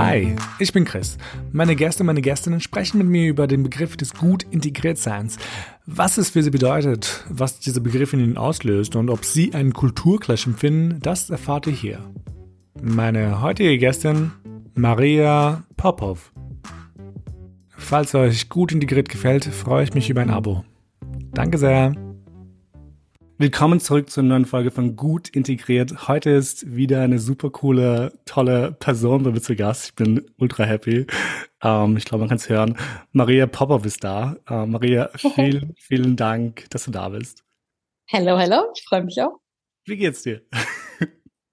Hi, ich bin Chris. Meine Gäste und meine Gästinnen sprechen mit mir über den Begriff des gut Integriertseins. Was es für sie bedeutet, was dieser Begriff in ihnen auslöst und ob sie einen Kulturclash empfinden, das erfahrt ihr hier. Meine heutige Gästin, Maria Popov. Falls euch gut integriert gefällt, freue ich mich über ein Abo. Danke sehr. Willkommen zurück zur neuen Folge von Gut Integriert. Heute ist wieder eine super coole, tolle Person bei mir zu Gast. Ich bin ultra happy. Ähm, ich glaube, man kann es hören. Maria Popov ist da. Äh, Maria, vielen, vielen Dank, dass du da bist. Hello, hello. Ich freue mich auch. Wie geht's dir?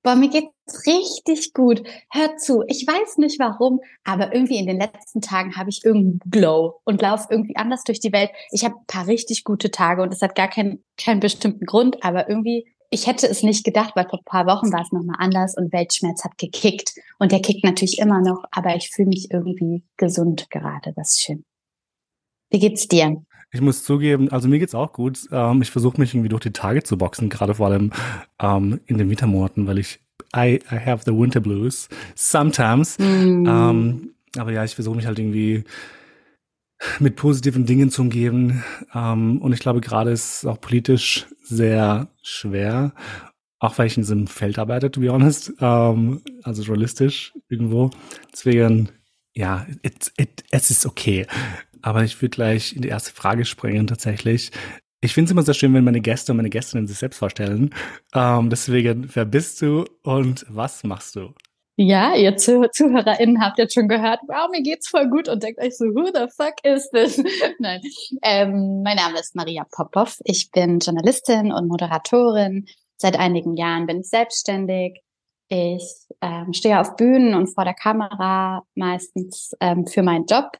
Boah, mir geht's richtig gut. Hör zu, ich weiß nicht warum, aber irgendwie in den letzten Tagen habe ich irgendeinen Glow und laufe irgendwie anders durch die Welt. Ich habe ein paar richtig gute Tage und es hat gar keinen, keinen bestimmten Grund, aber irgendwie, ich hätte es nicht gedacht, weil vor ein paar Wochen war es nochmal anders und Weltschmerz hat gekickt. Und der kickt natürlich immer noch, aber ich fühle mich irgendwie gesund gerade. Das ist schön. Wie geht's dir? Ich muss zugeben, also mir geht's auch gut. Ähm, ich versuche mich irgendwie durch die Tage zu boxen, gerade vor allem ähm, in den Wintermonaten, weil ich I, I have the winter blues sometimes. Mm. Ähm, aber ja, ich versuche mich halt irgendwie mit positiven Dingen zu umgeben. Ähm, und ich glaube, gerade ist es auch politisch sehr schwer, auch weil ich in diesem Feld arbeite, to be honest. Ähm, also journalistisch irgendwo. Deswegen, ja, it, it, es ist okay. Aber ich würde gleich in die erste Frage springen tatsächlich. Ich finde es immer sehr schön, wenn meine Gäste und meine Gästinnen sich selbst vorstellen. Ähm, deswegen, wer bist du und was machst du? Ja, ihr Zuh ZuhörerInnen habt jetzt schon gehört, wow, mir geht's voll gut und denkt euch so, who the fuck is this? Nein, ähm, mein Name ist Maria Popov. Ich bin Journalistin und Moderatorin. Seit einigen Jahren bin ich selbstständig. Ich ähm, stehe auf Bühnen und vor der Kamera meistens ähm, für meinen Job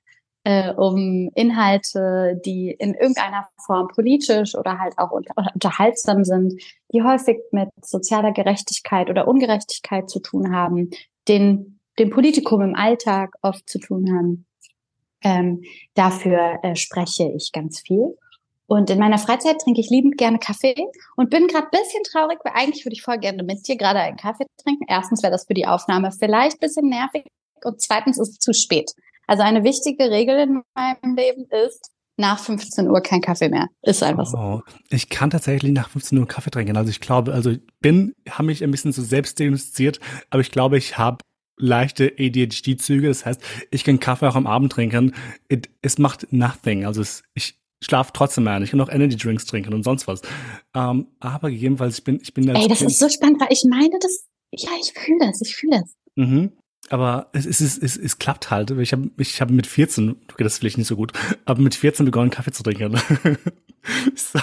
äh, um Inhalte, die in irgendeiner Form politisch oder halt auch unter, unterhaltsam sind, die häufig mit sozialer Gerechtigkeit oder Ungerechtigkeit zu tun haben, den dem Politikum im Alltag oft zu tun haben. Ähm, dafür äh, spreche ich ganz viel. Und in meiner Freizeit trinke ich liebend gerne Kaffee und bin gerade bisschen traurig, weil eigentlich würde ich voll gerne mit dir gerade einen Kaffee trinken. Erstens wäre das für die Aufnahme vielleicht bisschen nervig und zweitens ist es zu spät. Also eine wichtige Regel in meinem Leben ist, nach 15 Uhr kein Kaffee mehr. Ist einfach oh, so. Ich kann tatsächlich nach 15 Uhr Kaffee trinken. Also ich glaube, also ich bin, habe mich ein bisschen so selbst diagnostiziert, aber ich glaube, ich habe leichte ADHD-Züge. Das heißt, ich kann Kaffee auch am Abend trinken. It, es macht nothing. Also es, ich schlafe trotzdem mehr. Ich kann auch Energy Drinks trinken und sonst was. Ähm, aber gegebenenfalls, ich bin, ich bin Ey, das kind. ist so spannend, weil ich meine das, ja, ich fühle das, ich fühle das. Mhm aber es, es, es, es, es klappt halt. Ich habe ich hab mit 14, okay, das ist vielleicht nicht so gut, aber mit 14 begonnen, Kaffee zu trinken. so.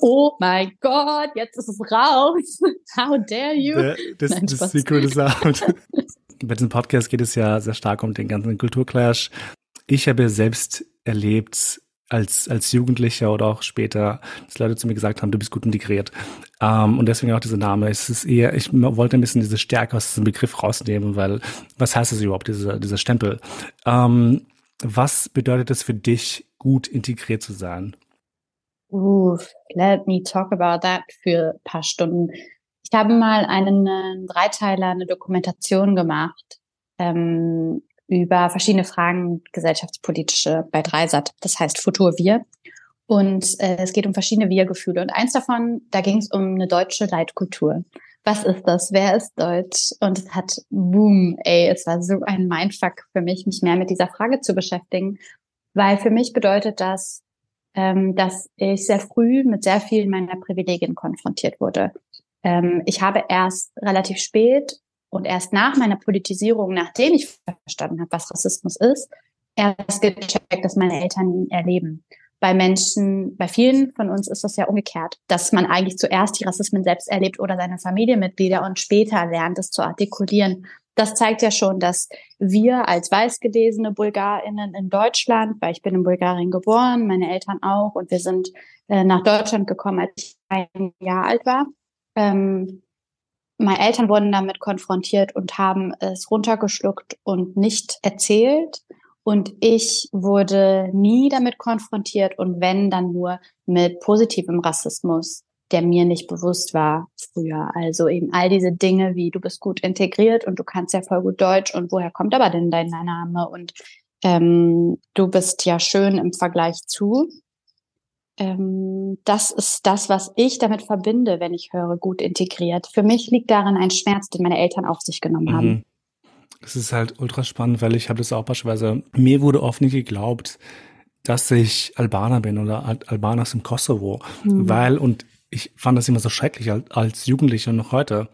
Oh mein Gott, jetzt ist es raus. How dare you? Der, das, Nein, das Secret is out. Bei diesem Podcast geht es ja sehr stark um den ganzen Kulturclash. Ich habe selbst erlebt, als, als Jugendlicher oder auch später, dass Leute zu mir gesagt haben, du bist gut integriert. Ähm, und deswegen auch dieser Name. Es ist eher, ich wollte ein bisschen diese Stärke aus diesem Begriff rausnehmen, weil was heißt das überhaupt, dieser, dieser Stempel? Ähm, was bedeutet es für dich, gut integriert zu sein? Uh, let me talk about that für ein paar Stunden. Ich habe mal einen, einen Dreiteiler, eine Dokumentation gemacht ähm, über verschiedene Fragen gesellschaftspolitische bei Dreisat. Das heißt Futur Wir. Und äh, es geht um verschiedene Wir-Gefühle. Und eins davon, da ging es um eine deutsche Leitkultur. Was ist das? Wer ist deutsch? Und es hat, boom, ey, es war so ein Mindfuck für mich, mich mehr mit dieser Frage zu beschäftigen. Weil für mich bedeutet das, ähm, dass ich sehr früh mit sehr vielen meiner Privilegien konfrontiert wurde. Ähm, ich habe erst relativ spät und erst nach meiner Politisierung, nachdem ich verstanden habe, was Rassismus ist, erst gecheckt, dass meine Eltern ihn erleben. Bei Menschen, bei vielen von uns ist das ja umgekehrt, dass man eigentlich zuerst die Rassismen selbst erlebt oder seine Familienmitglieder und später lernt, es zu artikulieren. Das zeigt ja schon, dass wir als weißgelesene BulgarInnen in Deutschland, weil ich bin in Bulgarien geboren, meine Eltern auch, und wir sind äh, nach Deutschland gekommen, als ich ein Jahr alt war, ähm, meine Eltern wurden damit konfrontiert und haben es runtergeschluckt und nicht erzählt. Und ich wurde nie damit konfrontiert und wenn, dann nur mit positivem Rassismus. der mir nicht bewusst war früher. Also eben all diese Dinge wie du bist gut integriert und du kannst ja voll gut Deutsch und woher kommt aber denn dein Name und ähm, du bist ja schön im Vergleich zu. Ähm, das ist das, was ich damit verbinde, wenn ich höre, gut integriert. Für mich liegt darin ein Schmerz, den meine Eltern auf sich genommen haben. Mhm. Das ist halt ultra spannend, weil ich habe das auch beispielsweise, mir wurde oft nicht geglaubt, dass ich Albaner bin oder Al Albaner aus dem Kosovo, mhm. weil, und ich fand das immer so schrecklich als, als Jugendlicher und noch heute,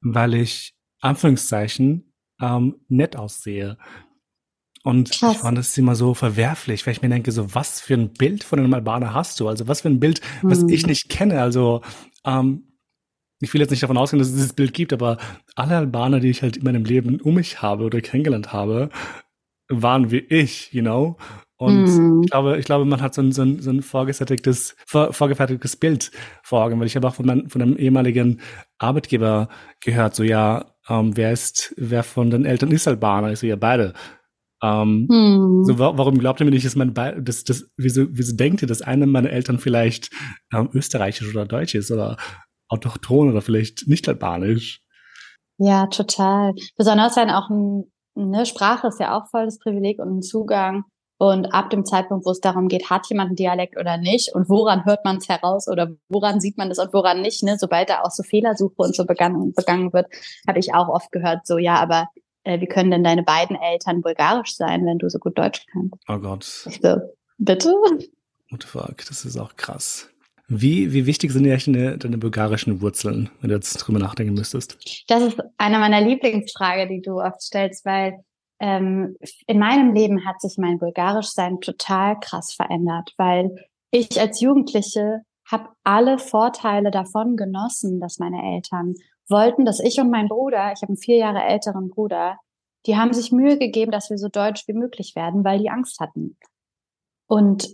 weil ich Anführungszeichen ähm, nett aussehe. Und Krass. ich fand das immer so verwerflich, weil ich mir denke, so was für ein Bild von einem Albaner hast du? Also was für ein Bild, was mhm. ich nicht kenne. Also ähm, ich will jetzt nicht davon ausgehen, dass es dieses Bild gibt, aber alle Albaner, die ich halt in meinem Leben um mich habe oder kennengelernt habe, waren wie ich, you know. Und mhm. ich glaube, ich glaube, man hat so ein, so ein, so ein vorgefertigtes, vor, vorgefertigtes Bild vor Augen, weil ich habe auch von, mein, von einem ehemaligen Arbeitgeber gehört, so ja, ähm, wer ist, wer von den Eltern ist Albaner? Ich so, ja, beide. Ähm, hm. So, warum glaubt ihr mir nicht, dass Be dass, dass, wieso, wieso denkt ihr, dass einer meiner Eltern vielleicht ähm, österreichisch oder deutsch ist oder autochton oder vielleicht nicht albanisch? Ja, total. Besonders wenn auch ein, eine Sprache ist ja auch voll das Privileg und ein Zugang. Und ab dem Zeitpunkt, wo es darum geht, hat jemand einen Dialekt oder nicht und woran hört man es heraus oder woran sieht man das und woran nicht, ne? sobald da auch so Fehlersuche und so begangen, begangen wird, habe ich auch oft gehört, so ja, aber äh, wie können denn deine beiden Eltern bulgarisch sein, wenn du so gut Deutsch kannst? Oh Gott. Ich so, bitte? What the fuck, das ist auch krass. Wie, wie wichtig sind dir deine, deine bulgarischen Wurzeln, wenn du jetzt drüber nachdenken müsstest? Das ist eine meiner Lieblingsfragen, die du oft stellst, weil ähm, in meinem Leben hat sich mein Bulgarischsein total krass verändert, weil ich als Jugendliche habe alle Vorteile davon genossen, dass meine Eltern wollten, dass ich und mein Bruder, ich habe einen vier Jahre älteren Bruder, die haben sich Mühe gegeben, dass wir so deutsch wie möglich werden, weil die Angst hatten. Und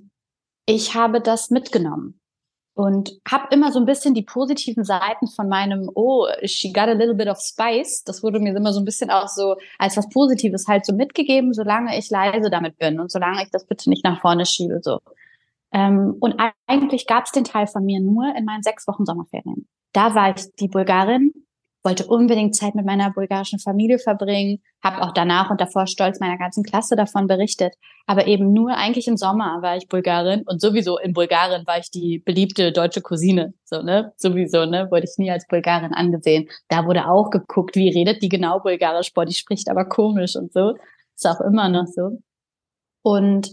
ich habe das mitgenommen und habe immer so ein bisschen die positiven Seiten von meinem, oh, she got a little bit of spice. Das wurde mir immer so ein bisschen auch so als was Positives halt so mitgegeben, solange ich leise damit bin und solange ich das bitte nicht nach vorne schiebe. so. Ähm, und eigentlich gab es den Teil von mir nur in meinen sechs Wochen Sommerferien. Da war ich die Bulgarin, wollte unbedingt Zeit mit meiner bulgarischen Familie verbringen, habe auch danach und davor stolz meiner ganzen Klasse davon berichtet. Aber eben nur eigentlich im Sommer war ich Bulgarin und sowieso in Bulgarien war ich die beliebte deutsche Cousine. So, ne? Sowieso, ne? Wurde ich nie als Bulgarin angesehen. Da wurde auch geguckt, wie redet die genau Bulgarisch? Boah, die spricht aber komisch und so. Ist auch immer noch so. Und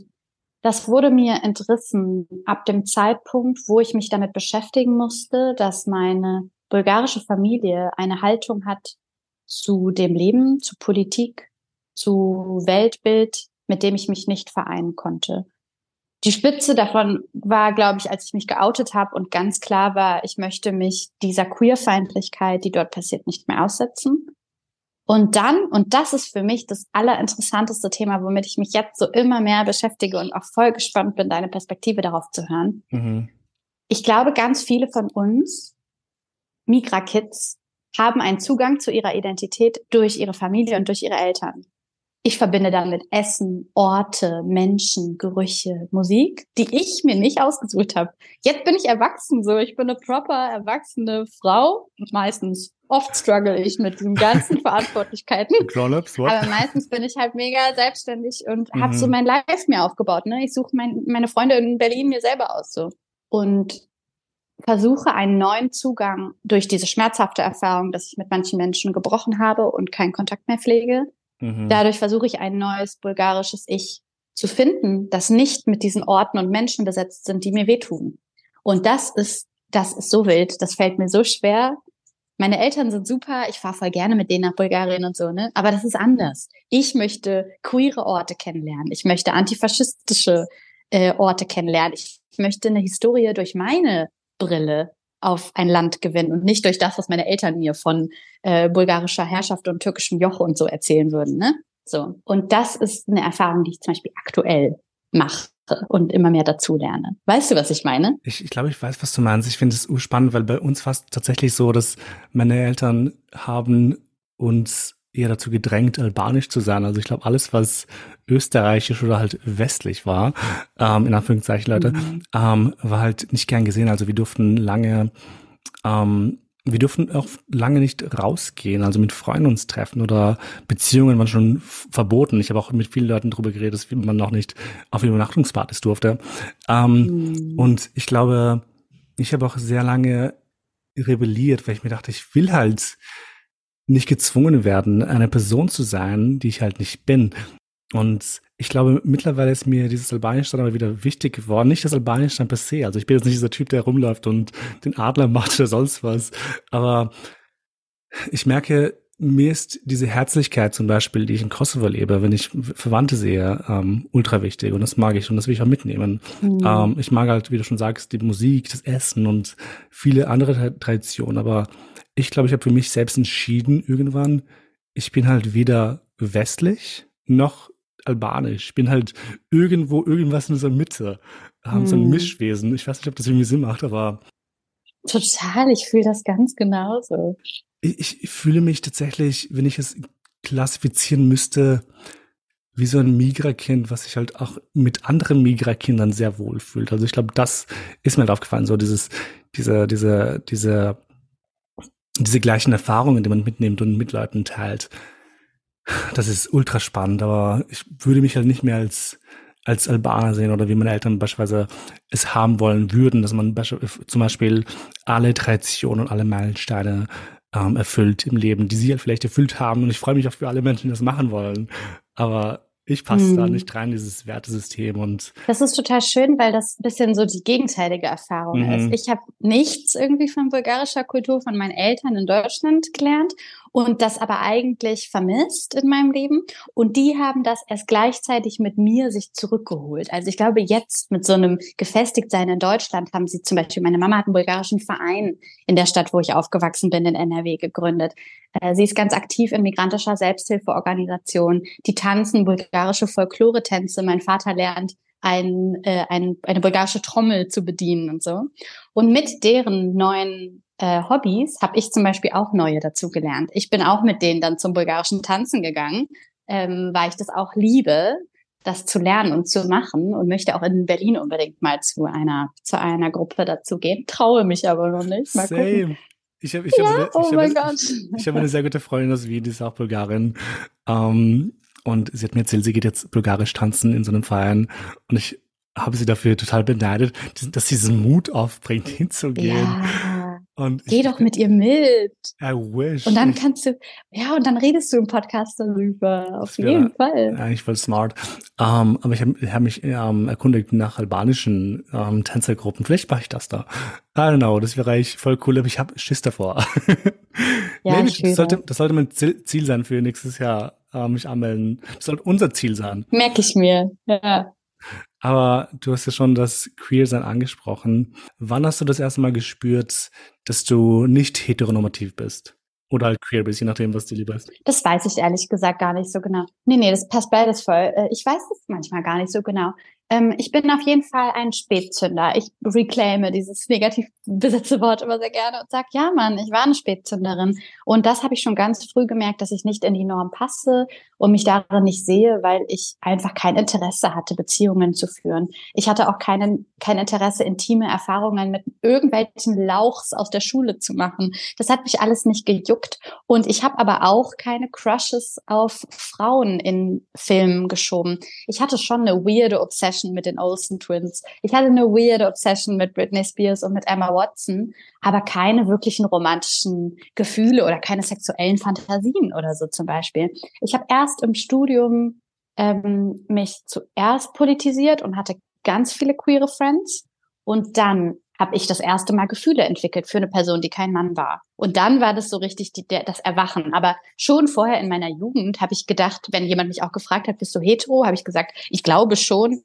das wurde mir entrissen ab dem Zeitpunkt, wo ich mich damit beschäftigen musste, dass meine bulgarische Familie eine Haltung hat zu dem Leben, zu Politik, zu Weltbild, mit dem ich mich nicht vereinen konnte. Die Spitze davon war, glaube ich, als ich mich geoutet habe und ganz klar war, ich möchte mich dieser Queerfeindlichkeit, die dort passiert, nicht mehr aussetzen. Und dann, und das ist für mich das allerinteressanteste Thema, womit ich mich jetzt so immer mehr beschäftige und auch voll gespannt bin, deine Perspektive darauf zu hören. Mhm. Ich glaube, ganz viele von uns Migra-Kids haben einen Zugang zu ihrer Identität durch ihre Familie und durch ihre Eltern. Ich verbinde damit Essen, Orte, Menschen, Gerüche, Musik, die ich mir nicht ausgesucht habe. Jetzt bin ich erwachsen, so ich bin eine proper erwachsene Frau. Meistens oft struggle ich mit diesen ganzen Verantwortlichkeiten. Aber meistens bin ich halt mega selbstständig und mhm. habe so mein Life mir aufgebaut. Ne? Ich suche mein, meine Freunde in Berlin mir selber aus so. Und versuche einen neuen Zugang durch diese schmerzhafte Erfahrung, dass ich mit manchen Menschen gebrochen habe und keinen Kontakt mehr pflege. Mhm. Dadurch versuche ich ein neues bulgarisches Ich zu finden, das nicht mit diesen Orten und Menschen besetzt sind, die mir wehtun. Und das ist, das ist so wild, das fällt mir so schwer. Meine Eltern sind super, ich fahre voll gerne mit denen nach Bulgarien und so, ne? Aber das ist anders. Ich möchte queere Orte kennenlernen. Ich möchte antifaschistische äh, Orte kennenlernen. Ich möchte eine Historie durch meine Brille auf ein Land gewinnen und nicht durch das, was meine Eltern mir von äh, bulgarischer Herrschaft und türkischem Joch und so erzählen würden. Ne? So. Und das ist eine Erfahrung, die ich zum Beispiel aktuell mache und immer mehr dazu lerne. Weißt du, was ich meine? Ich, ich glaube, ich weiß, was du meinst. Ich finde es spannend, weil bei uns es tatsächlich so, dass meine Eltern haben uns eher dazu gedrängt, albanisch zu sein. Also ich glaube, alles, was österreichisch oder halt westlich war, ähm, in Anführungszeichen Leute, mhm. ähm, war halt nicht gern gesehen. Also wir durften lange, ähm, wir durften auch lange nicht rausgehen, also mit Freunden uns treffen oder Beziehungen waren schon verboten. Ich habe auch mit vielen Leuten darüber geredet, dass man noch nicht auf Übernachtungspartys durfte. Ähm, mhm. Und ich glaube, ich habe auch sehr lange rebelliert, weil ich mir dachte, ich will halt nicht gezwungen werden, eine Person zu sein, die ich halt nicht bin. Und ich glaube, mittlerweile ist mir dieses Albanisch dann aber wieder wichtig geworden. Nicht das Albanisch dann per se. Also ich bin jetzt nicht dieser Typ, der rumläuft und den Adler macht oder sonst was. Aber ich merke, mir ist diese Herzlichkeit zum Beispiel, die ich in Kosovo lebe, wenn ich Verwandte sehe, ähm, ultra wichtig und das mag ich und das will ich auch mitnehmen. Mhm. Ähm, ich mag halt, wie du schon sagst, die Musik, das Essen und viele andere Traditionen, aber ich glaube, ich habe für mich selbst entschieden irgendwann, ich bin halt weder westlich noch albanisch. Ich bin halt irgendwo irgendwas in der Mitte. Haben so ein hm. Mischwesen. Ich weiß nicht, ob das irgendwie Sinn macht, aber. Total, ich fühle das ganz genauso. Ich, ich fühle mich tatsächlich, wenn ich es klassifizieren müsste, wie so ein Migra-Kind, was sich halt auch mit anderen Migra-Kindern sehr wohl fühlt. Also ich glaube, das ist mir halt aufgefallen, so dieses, diese, diese, diese diese gleichen Erfahrungen, die man mitnimmt und mit Leuten teilt. Das ist ultra spannend, aber ich würde mich halt nicht mehr als als Albaner sehen oder wie meine Eltern beispielsweise es haben wollen würden, dass man zum Beispiel alle Traditionen und alle Meilensteine ähm, erfüllt im Leben, die sie halt vielleicht erfüllt haben. Und ich freue mich auch für alle Menschen, die das machen wollen. Aber ich passe hm. da nicht rein, dieses Wertesystem und. Das ist total schön, weil das ein bisschen so die gegenteilige Erfahrung mhm. ist. Ich habe nichts irgendwie von bulgarischer Kultur von meinen Eltern in Deutschland gelernt und das aber eigentlich vermisst in meinem Leben. Und die haben das erst gleichzeitig mit mir sich zurückgeholt. Also ich glaube, jetzt mit so einem Gefestigtsein in Deutschland haben sie zum Beispiel, meine Mama hat einen bulgarischen Verein in der Stadt, wo ich aufgewachsen bin, in NRW gegründet. Äh, sie ist ganz aktiv in migrantischer Selbsthilfeorganisation. Die tanzen bulgarische Folklore-Tänze. Mein Vater lernt ein, äh, ein, eine bulgarische Trommel zu bedienen und so. Und mit deren neuen äh, Hobbys habe ich zum Beispiel auch neue dazu gelernt. Ich bin auch mit denen dann zum bulgarischen Tanzen gegangen, ähm, weil ich das auch liebe, das zu lernen und zu machen und möchte auch in Berlin unbedingt mal zu einer zu einer Gruppe dazu gehen. Traue mich aber noch nicht. Mal Same. Gucken. Ich habe ich ja? hab, oh ich hab, ich hab eine sehr gute Freundin aus Wien, die ist auch Bulgarin. Um, ähm, und sie hat mir erzählt, sie geht jetzt bulgarisch tanzen in so einem Verein. Und ich habe sie dafür total beneidet, dass sie diesen Mut aufbringt, hinzugehen. Ja und Geh doch mit ihr mit. I wish. Und dann kannst du, ja, und dann redest du im Podcast darüber. Auf jeden ja, Fall. Eigentlich voll smart. Um, ähm, aber ich habe hab mich um, ähm, erkundigt nach albanischen um, ähm, Tänzergruppen. Vielleicht mache ich das da. I don't know, das wäre eigentlich voll cool, aber ich habe Schiss davor. ja, Maybe, das, sollte, das sollte mein Ziel sein für nächstes Jahr, uh, mich anmelden. Das sollte unser Ziel sein. Merke ich mir, ja. Aber du hast ja schon das Queer-Sein angesprochen. Wann hast du das erste Mal gespürt, dass du nicht heteronormativ bist? Oder halt queer bist, je nachdem, was dir lieber ist? Das weiß ich ehrlich gesagt gar nicht so genau. Nee, nee, das passt beides voll. Äh, ich weiß es manchmal gar nicht so genau. Ähm, ich bin auf jeden Fall ein Spätzünder. Ich reclaime dieses negativ besetzte Wort immer sehr gerne und sage, ja Mann, ich war eine Spätzünderin. Und das habe ich schon ganz früh gemerkt, dass ich nicht in die Norm passe und mich darin nicht sehe, weil ich einfach kein Interesse hatte, Beziehungen zu führen. Ich hatte auch keinen, kein Interesse, intime Erfahrungen mit irgendwelchen Lauchs aus der Schule zu machen. Das hat mich alles nicht gejuckt. Und ich habe aber auch keine Crushes auf Frauen in Filmen geschoben. Ich hatte schon eine weirde Obsession Obsession mit den Olsen Twins. Ich hatte eine weirde Obsession mit Britney Spears und mit Emma Watson, aber keine wirklichen romantischen Gefühle oder keine sexuellen Fantasien oder so zum Beispiel. Ich habe erst im Studium ähm, mich zuerst politisiert und hatte ganz viele queere Friends und dann habe ich das erste Mal Gefühle entwickelt für eine Person, die kein Mann war. Und dann war das so richtig die, der, das Erwachen. Aber schon vorher in meiner Jugend habe ich gedacht, wenn jemand mich auch gefragt hat, bist du hetero, habe ich gesagt, ich glaube schon,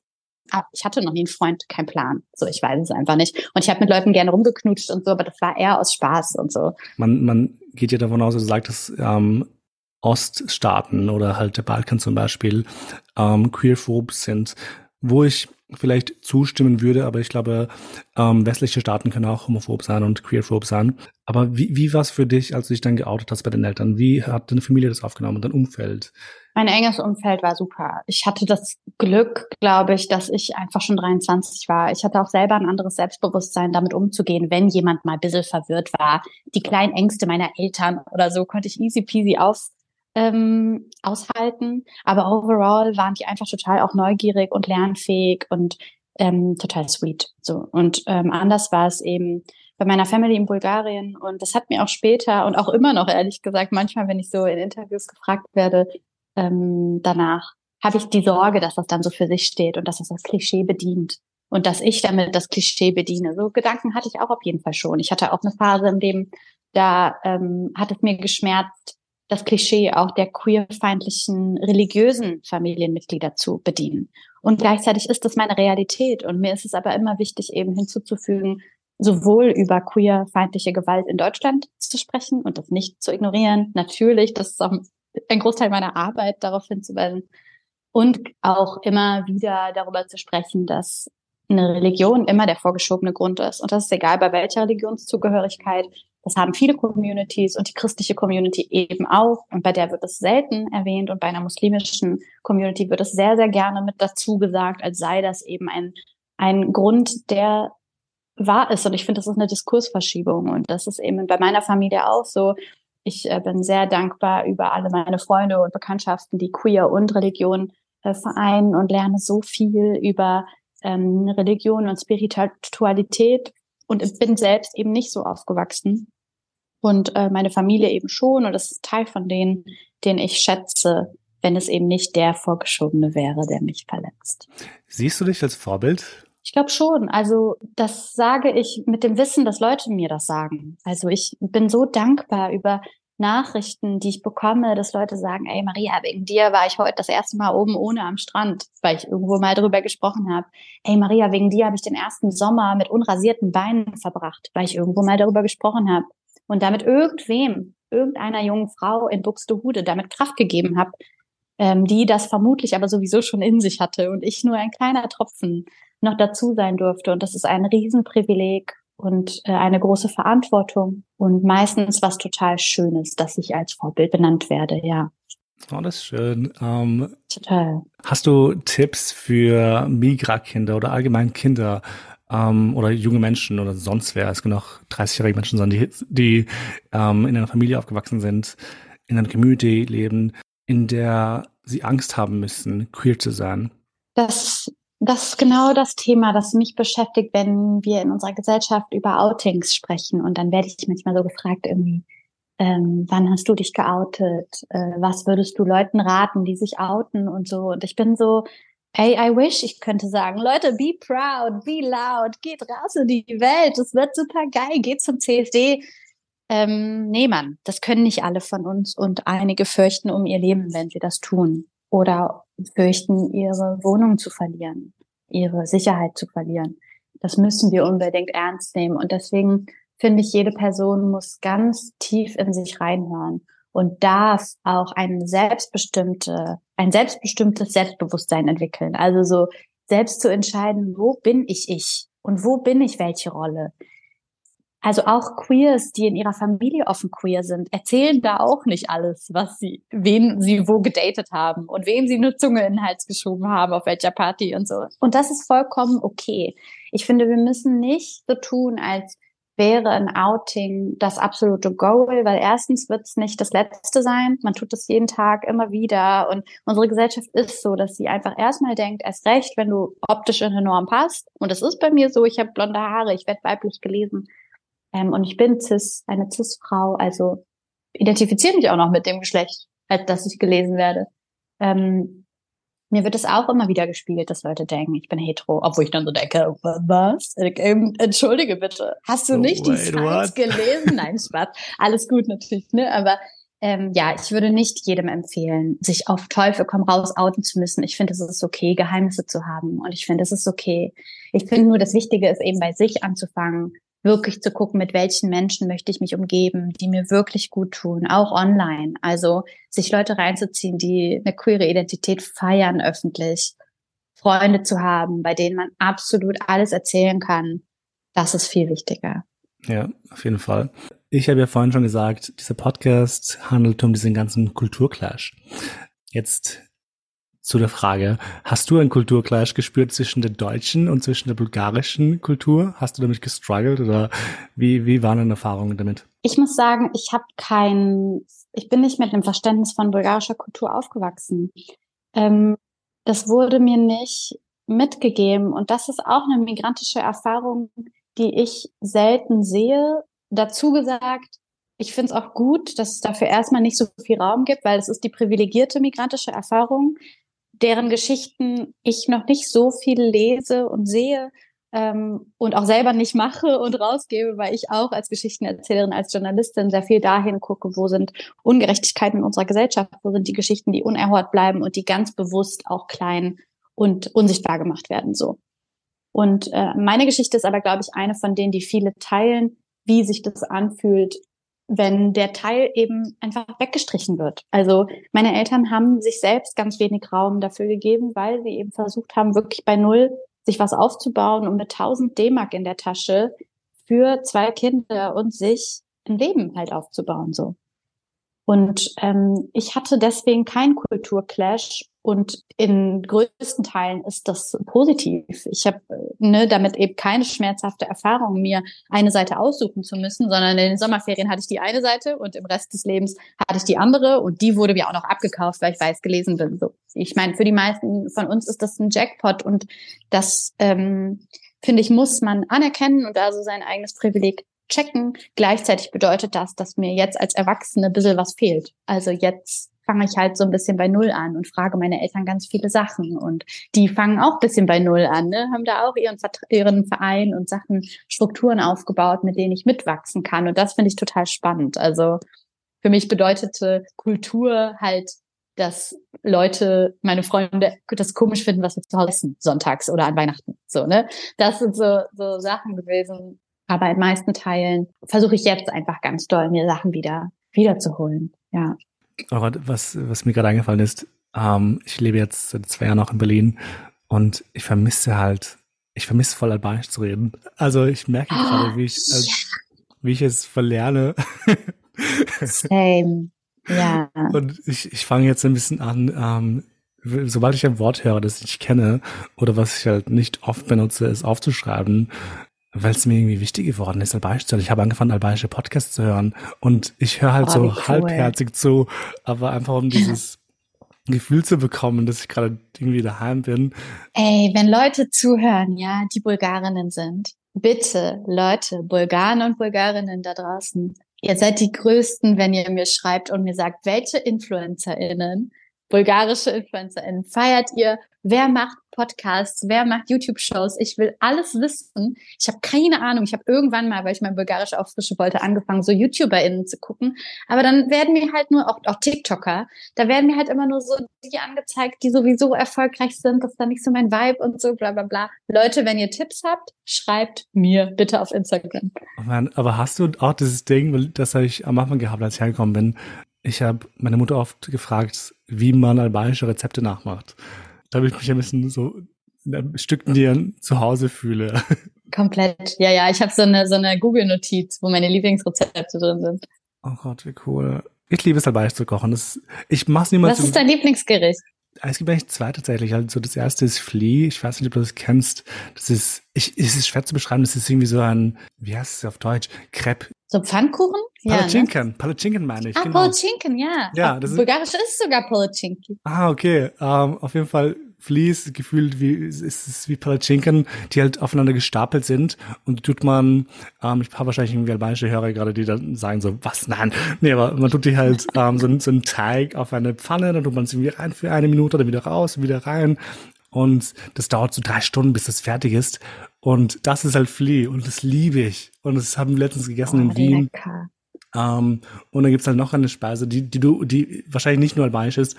ich hatte noch nie einen Freund, kein Plan. So, ich weiß es einfach nicht. Und ich habe mit Leuten gerne rumgeknutscht und so, aber das war eher aus Spaß und so. Man, man geht ja davon aus, du sagst, dass ähm, Oststaaten oder halt der Balkan zum Beispiel ähm, queerphob sind, wo ich vielleicht zustimmen würde, aber ich glaube, ähm, westliche Staaten können auch homophob sein und queerphob sein. Aber wie, wie war es für dich, als du dich dann geoutet hast bei den Eltern? Wie hat deine Familie das aufgenommen und dein Umfeld? Mein enges Umfeld war super. Ich hatte das Glück, glaube ich, dass ich einfach schon 23 war. Ich hatte auch selber ein anderes Selbstbewusstsein, damit umzugehen, wenn jemand mal ein bisschen verwirrt war. Die kleinen Ängste meiner Eltern oder so konnte ich easy peasy aus, ähm, aushalten. Aber overall waren die einfach total auch neugierig und lernfähig und ähm, total sweet. So und ähm, anders war es eben bei meiner Family in Bulgarien und das hat mir auch später und auch immer noch ehrlich gesagt manchmal, wenn ich so in Interviews gefragt werde ähm, danach, habe ich die Sorge, dass das dann so für sich steht und dass es das Klischee bedient und dass ich damit das Klischee bediene. So Gedanken hatte ich auch auf jeden Fall schon. Ich hatte auch eine Phase, in dem da ähm, hat es mir geschmerzt, das Klischee auch der queerfeindlichen religiösen Familienmitglieder zu bedienen. Und gleichzeitig ist das meine Realität. Und mir ist es aber immer wichtig, eben hinzuzufügen, sowohl über queerfeindliche Gewalt in Deutschland zu sprechen und das nicht zu ignorieren. Natürlich, das ist auch ein Großteil meiner Arbeit, darauf hinzuweisen. Und auch immer wieder darüber zu sprechen, dass eine Religion immer der vorgeschobene Grund ist. Und das ist egal bei welcher Religionszugehörigkeit. Das haben viele Communities und die christliche Community eben auch. Und bei der wird es selten erwähnt und bei einer muslimischen Community wird es sehr, sehr gerne mit dazu gesagt, als sei das eben ein, ein Grund, der wahr ist. Und ich finde, das ist eine Diskursverschiebung. Und das ist eben bei meiner Familie auch so. Ich äh, bin sehr dankbar über alle meine Freunde und Bekanntschaften, die queer und Religion äh, vereinen und lerne so viel über ähm, Religion und Spiritualität und bin selbst eben nicht so aufgewachsen und äh, meine Familie eben schon und das ist Teil von denen, den ich schätze, wenn es eben nicht der Vorgeschobene wäre, der mich verletzt. Siehst du dich als Vorbild? Ich glaube schon. Also das sage ich mit dem Wissen, dass Leute mir das sagen. Also ich bin so dankbar über Nachrichten, die ich bekomme, dass Leute sagen, ey Maria, wegen dir war ich heute das erste Mal oben ohne am Strand, weil ich irgendwo mal drüber gesprochen habe. Ey Maria, wegen dir habe ich den ersten Sommer mit unrasierten Beinen verbracht, weil ich irgendwo mal darüber gesprochen habe. Und damit irgendwem, irgendeiner jungen Frau in Buxtehude damit Kraft gegeben habe, ähm, die das vermutlich aber sowieso schon in sich hatte und ich nur ein kleiner Tropfen noch dazu sein durfte. Und das ist ein Riesenprivileg und äh, eine große Verantwortung und meistens was total Schönes, dass ich als Vorbild benannt werde, ja. Oh, das ist schön. Ähm, Total. Hast du Tipps für Migra-Kinder oder allgemein Kinder ähm, oder junge Menschen oder sonst wer? Es können auch 30-jährige Menschen sein, die, die ähm, in einer Familie aufgewachsen sind, in einer Community leben, in der sie Angst haben müssen, queer zu sein. Das das ist genau das Thema, das mich beschäftigt, wenn wir in unserer Gesellschaft über Outings sprechen. Und dann werde ich manchmal so gefragt, irgendwie, ähm, wann hast du dich geoutet? Äh, was würdest du Leuten raten, die sich outen und so? Und ich bin so, hey, I wish ich könnte sagen, Leute, be proud, be loud, geht raus in die Welt, es wird super geil, geht zum CSD. Ähm, nee, Mann, das können nicht alle von uns und einige fürchten um ihr Leben, wenn sie das tun oder fürchten, ihre Wohnung zu verlieren, ihre Sicherheit zu verlieren. Das müssen wir unbedingt ernst nehmen. Und deswegen finde ich, jede Person muss ganz tief in sich reinhören und darf auch ein selbstbestimmte, ein selbstbestimmtes Selbstbewusstsein entwickeln. Also so selbst zu entscheiden, wo bin ich ich und wo bin ich welche Rolle? Also auch Queers, die in ihrer Familie offen queer sind, erzählen da auch nicht alles, was sie, wen sie wo gedatet haben und wem sie eine Zunge in den Hals geschoben haben, auf welcher Party und so. Und das ist vollkommen okay. Ich finde, wir müssen nicht so tun, als wäre ein Outing das absolute Goal, weil erstens wird es nicht das letzte sein. Man tut es jeden Tag immer wieder und unsere Gesellschaft ist so, dass sie einfach erstmal denkt, erst recht, wenn du optisch in eine Norm passt. Und es ist bei mir so, ich habe blonde Haare, ich werde weiblich gelesen ähm, und ich bin cis, eine cis-Frau, also identifiziere mich auch noch mit dem Geschlecht, als dass ich gelesen werde. Ähm, mir wird es auch immer wieder gespiegelt, dass Leute denken, ich bin hetero, obwohl ich dann so denke, was? Ähm, entschuldige bitte, hast du oh, nicht die Science gelesen? Nein, Spaß. Alles gut natürlich, ne? Aber ähm, ja, ich würde nicht jedem empfehlen, sich auf Teufel komm raus outen zu müssen. Ich finde, es ist okay, Geheimnisse zu haben. Und ich finde, es ist okay. Ich finde nur, das Wichtige ist eben bei sich anzufangen wirklich zu gucken, mit welchen Menschen möchte ich mich umgeben, die mir wirklich gut tun, auch online. Also sich Leute reinzuziehen, die eine queere Identität feiern öffentlich, Freunde zu haben, bei denen man absolut alles erzählen kann, das ist viel wichtiger. Ja, auf jeden Fall. Ich habe ja vorhin schon gesagt, dieser Podcast handelt um diesen ganzen Kulturclash. Jetzt zu der Frage, hast du einen Kulturclash gespürt zwischen der deutschen und zwischen der bulgarischen Kultur? Hast du damit gestruggelt oder wie, wie waren deine Erfahrungen damit? Ich muss sagen, ich habe kein, ich bin nicht mit einem Verständnis von bulgarischer Kultur aufgewachsen. Ähm, das wurde mir nicht mitgegeben und das ist auch eine migrantische Erfahrung, die ich selten sehe. Dazu gesagt, ich finde es auch gut, dass es dafür erstmal nicht so viel Raum gibt, weil es ist die privilegierte migrantische Erfahrung, deren Geschichten ich noch nicht so viel lese und sehe ähm, und auch selber nicht mache und rausgebe, weil ich auch als Geschichtenerzählerin, als Journalistin sehr viel dahin gucke, wo sind Ungerechtigkeiten in unserer Gesellschaft, wo sind die Geschichten, die unerhört bleiben und die ganz bewusst auch klein und unsichtbar gemacht werden. So. Und äh, meine Geschichte ist aber, glaube ich, eine von denen, die viele teilen, wie sich das anfühlt, wenn der Teil eben einfach weggestrichen wird. Also meine Eltern haben sich selbst ganz wenig Raum dafür gegeben, weil sie eben versucht haben, wirklich bei Null sich was aufzubauen und mit 1000 D-Mark in der Tasche für zwei Kinder und sich ein Leben halt aufzubauen so. Und ähm, ich hatte deswegen keinen Kulturclash und in größten Teilen ist das positiv. Ich habe ne, damit eben keine schmerzhafte Erfahrung, mir eine Seite aussuchen zu müssen, sondern in den Sommerferien hatte ich die eine Seite und im Rest des Lebens hatte ich die andere und die wurde mir auch noch abgekauft, weil ich weiß gelesen bin. So, ich meine, für die meisten von uns ist das ein Jackpot und das ähm, finde ich muss man anerkennen und da so sein eigenes Privileg checken. Gleichzeitig bedeutet das, dass mir jetzt als Erwachsene ein bisschen was fehlt. Also jetzt fange ich halt so ein bisschen bei Null an und frage meine Eltern ganz viele Sachen. Und die fangen auch ein bisschen bei Null an, ne? haben da auch ihren, ihren Verein und Sachen, Strukturen aufgebaut, mit denen ich mitwachsen kann. Und das finde ich total spannend. Also für mich bedeutete Kultur halt, dass Leute, meine Freunde, das komisch finden, was wir zu Hause essen, sonntags oder an Weihnachten. So, ne? Das sind so, so Sachen gewesen, aber in meisten Teilen versuche ich jetzt einfach ganz doll, mir Sachen wieder wiederzuholen. Ja. Aber was, was mir gerade eingefallen ist, ähm, ich lebe jetzt seit zwei Jahren noch in Berlin und ich vermisse halt, ich vermisse voll Albanisch zu reden. Also ich merke oh, gerade, wie ich, äh, wie ich es verlerne. Same. Ja. Und ich, ich fange jetzt ein bisschen an, ähm, sobald ich ein Wort höre, das ich kenne oder was ich halt nicht oft benutze, es aufzuschreiben weil es mir irgendwie wichtig geworden ist, Albanisch zu hören. Ich habe angefangen, albanische Podcasts zu hören und ich höre halt oh, so cool. halbherzig zu, aber einfach um dieses Gefühl zu bekommen, dass ich gerade irgendwie daheim bin. Ey, wenn Leute zuhören, ja, die Bulgarinnen sind, bitte, Leute, Bulgaren und Bulgarinnen da draußen, ihr seid die Größten, wenn ihr mir schreibt und mir sagt, welche InfluencerInnen bulgarische InfluencerInnen feiert ihr? Wer macht Podcasts? Wer macht YouTube-Shows? Ich will alles wissen. Ich habe keine Ahnung. Ich habe irgendwann mal, weil ich mein Bulgarisch auffrischen wollte, angefangen, so YouTuberInnen zu gucken. Aber dann werden mir halt nur, auch, auch TikToker, da werden mir halt immer nur so die angezeigt, die sowieso erfolgreich sind. Das ist dann nicht so mein Vibe und so, bla bla bla. Leute, wenn ihr Tipps habt, schreibt mir bitte auf Instagram. Oh man, aber hast du auch dieses Ding, das habe ich am Anfang gehabt, als ich hergekommen bin, ich habe meine Mutter oft gefragt, wie man albanische Rezepte nachmacht. Da habe ich mich ein bisschen so in Stück näher zu Hause fühle. Komplett. Ja, ja, ich habe so eine, so eine Google-Notiz, wo meine Lieblingsrezepte drin sind. Oh Gott, wie cool. Ich liebe es albanisch zu kochen. Das, ich mach's niemals. Was ist dein Lieblingsgericht? Es gibt eigentlich zwei tatsächlich. Also das erste ist Flea. Ich weiß nicht, ob du das kennst. Das ist, ich, es ist schwer zu beschreiben. Das ist irgendwie so ein, wie heißt es auf Deutsch? Crepe. So Pfannkuchen? Palatschinken. Ja, ne? Palatschinken meine ich. Ah, genau. Palatschinken, ja. Ja, das ist. Bulgarisch ist sogar Palatschinken. Ah, okay. Um, ähm, auf jeden Fall Fleece gefühlt wie ist es wie Palatschinken, die halt aufeinander gestapelt sind und tut man, ähm, ich habe wahrscheinlich irgendwie albanische Hörer gerade, die dann sagen so, was, nein, nee, aber man tut die halt ähm, so, so einen Teig auf eine Pfanne, dann tut man es irgendwie rein für eine Minute, dann wieder raus, wieder rein und das dauert so drei Stunden, bis das fertig ist und das ist halt Flea und das liebe ich und das haben wir letztens gegessen oh, in Wien. Lecker. Um, und dann gibt's halt noch eine Speise, die, die du, die wahrscheinlich nicht nur albanisch ist,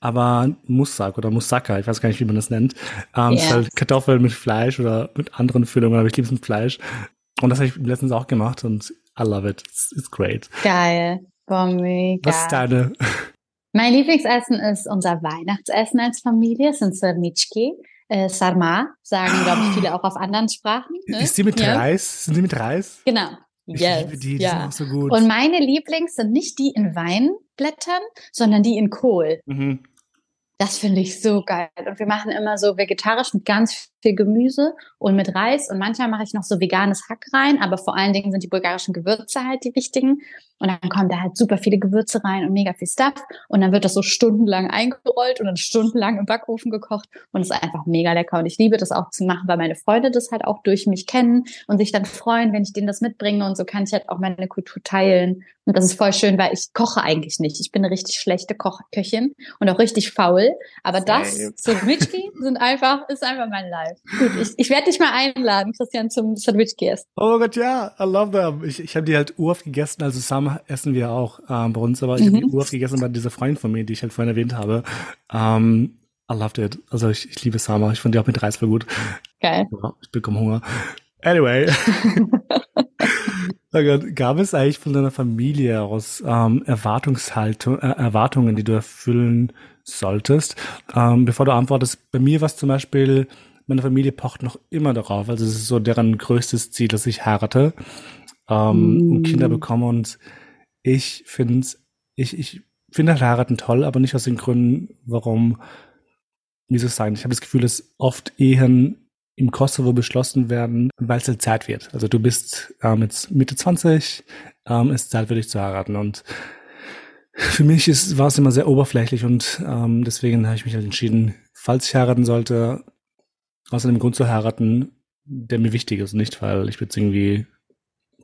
aber Mussak oder Moussaka, ich weiß gar nicht, wie man das nennt. Um, yeah. ist halt Kartoffeln mit Fleisch oder mit anderen Füllungen, aber ich liebe es mit Fleisch. Und das habe ich letztens auch gemacht und I love it. It's, it's great. Geil. Boah, mega. Was ist deine? Mein Lieblingsessen ist unser Weihnachtsessen als Familie, es sind Sermitschki. Äh, Sarma, sagen, glaube ich, viele auch auf anderen Sprachen. Ne? Ist die mit ja. Reis? Sind die mit Reis? Genau. Ich yes, liebe die, die ja. sind auch so gut. Und meine Lieblings sind nicht die in Weinblättern, sondern die in Kohl. Mhm. Das finde ich so geil. Und wir machen immer so vegetarisch mit ganz viel Gemüse und mit Reis. Und manchmal mache ich noch so veganes Hack rein, aber vor allen Dingen sind die bulgarischen Gewürze halt die wichtigen. Und dann kommen da halt super viele Gewürze rein und mega viel Stuff. Und dann wird das so stundenlang eingerollt und dann stundenlang im Backofen gekocht. Und es ist einfach mega lecker. Und ich liebe das auch zu machen, weil meine Freunde das halt auch durch mich kennen und sich dann freuen, wenn ich denen das mitbringe. Und so kann ich halt auch meine Kultur teilen. Und das ist voll schön, weil ich koche eigentlich nicht. Ich bin eine richtig schlechte Koch Köchin und auch richtig faul. Aber das, so sind einfach, ist einfach mein Life. Gut, ich, ich werde dich mal einladen, Christian, zum Sandwichki essen. Oh Gott, ja, I love them. Ich, ich habe die halt urft gegessen, also Sam essen wir auch ähm, bei uns, aber ich mhm. habe die urft gegessen bei dieser Freundin von mir, die ich halt vorhin erwähnt habe. Ähm, I loved it. Also ich, ich liebe Sama. Ich fand die auch mit Reis voll gut. Geil. Ich bekomme Hunger. Anyway. oh Gott, gab es eigentlich von deiner Familie aus ähm, Erwartungshaltung, äh, Erwartungen, die du erfüllen solltest? Ähm, bevor du antwortest, bei mir war es zum Beispiel meine Familie pocht noch immer darauf. Also es ist so deren größtes Ziel, dass ich heirate ähm, mm. und Kinder bekomme. Und ich finde ich, ich finde halt heiraten toll, aber nicht aus den Gründen, warum, wie soll ich sagen, ich habe das Gefühl, dass oft Ehen im Kosovo beschlossen werden, weil es halt Zeit wird. Also du bist ähm, jetzt Mitte 20, ähm, ist Zeit für dich zu heiraten. Und für mich ist, war es immer sehr oberflächlich und ähm, deswegen habe ich mich halt entschieden, falls ich heiraten sollte, aus einem Grund zu heiraten, der mir wichtig ist, nicht weil ich jetzt irgendwie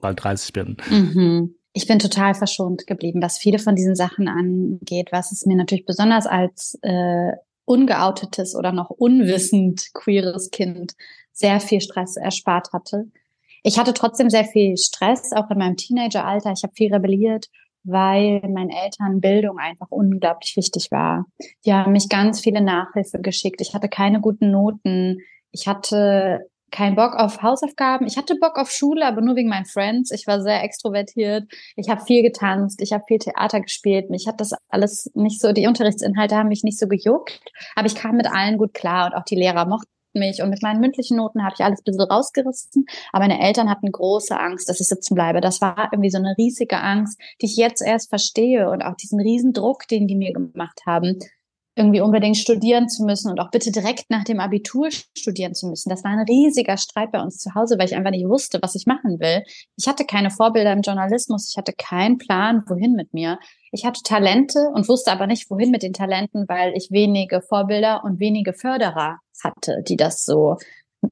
bald 30 bin. Mhm. Ich bin total verschont geblieben, was viele von diesen Sachen angeht, was es mir natürlich besonders als äh, ungeoutetes oder noch unwissend queeres Kind sehr viel Stress erspart hatte. Ich hatte trotzdem sehr viel Stress, auch in meinem Teenageralter. Ich habe viel rebelliert, weil meinen Eltern Bildung einfach unglaublich wichtig war. Die haben mich ganz viele Nachhilfe geschickt. Ich hatte keine guten Noten. Ich hatte keinen Bock auf Hausaufgaben. Ich hatte Bock auf Schule, aber nur wegen meinen Friends. Ich war sehr extrovertiert. Ich habe viel getanzt. Ich habe viel Theater gespielt. Mich hat das alles nicht so, die Unterrichtsinhalte haben mich nicht so gejuckt. Aber ich kam mit allen gut klar und auch die Lehrer mochten mich und mit meinen mündlichen Noten habe ich alles ein bisschen rausgerissen. Aber meine Eltern hatten große Angst, dass ich sitzen bleibe. Das war irgendwie so eine riesige Angst, die ich jetzt erst verstehe und auch diesen riesen Druck, den die mir gemacht haben, irgendwie unbedingt studieren zu müssen und auch bitte direkt nach dem Abitur studieren zu müssen. Das war ein riesiger Streit bei uns zu Hause, weil ich einfach nicht wusste, was ich machen will. Ich hatte keine Vorbilder im Journalismus, ich hatte keinen Plan, wohin mit mir. Ich hatte Talente und wusste aber nicht, wohin mit den Talenten, weil ich wenige Vorbilder und wenige Förderer hatte, die das so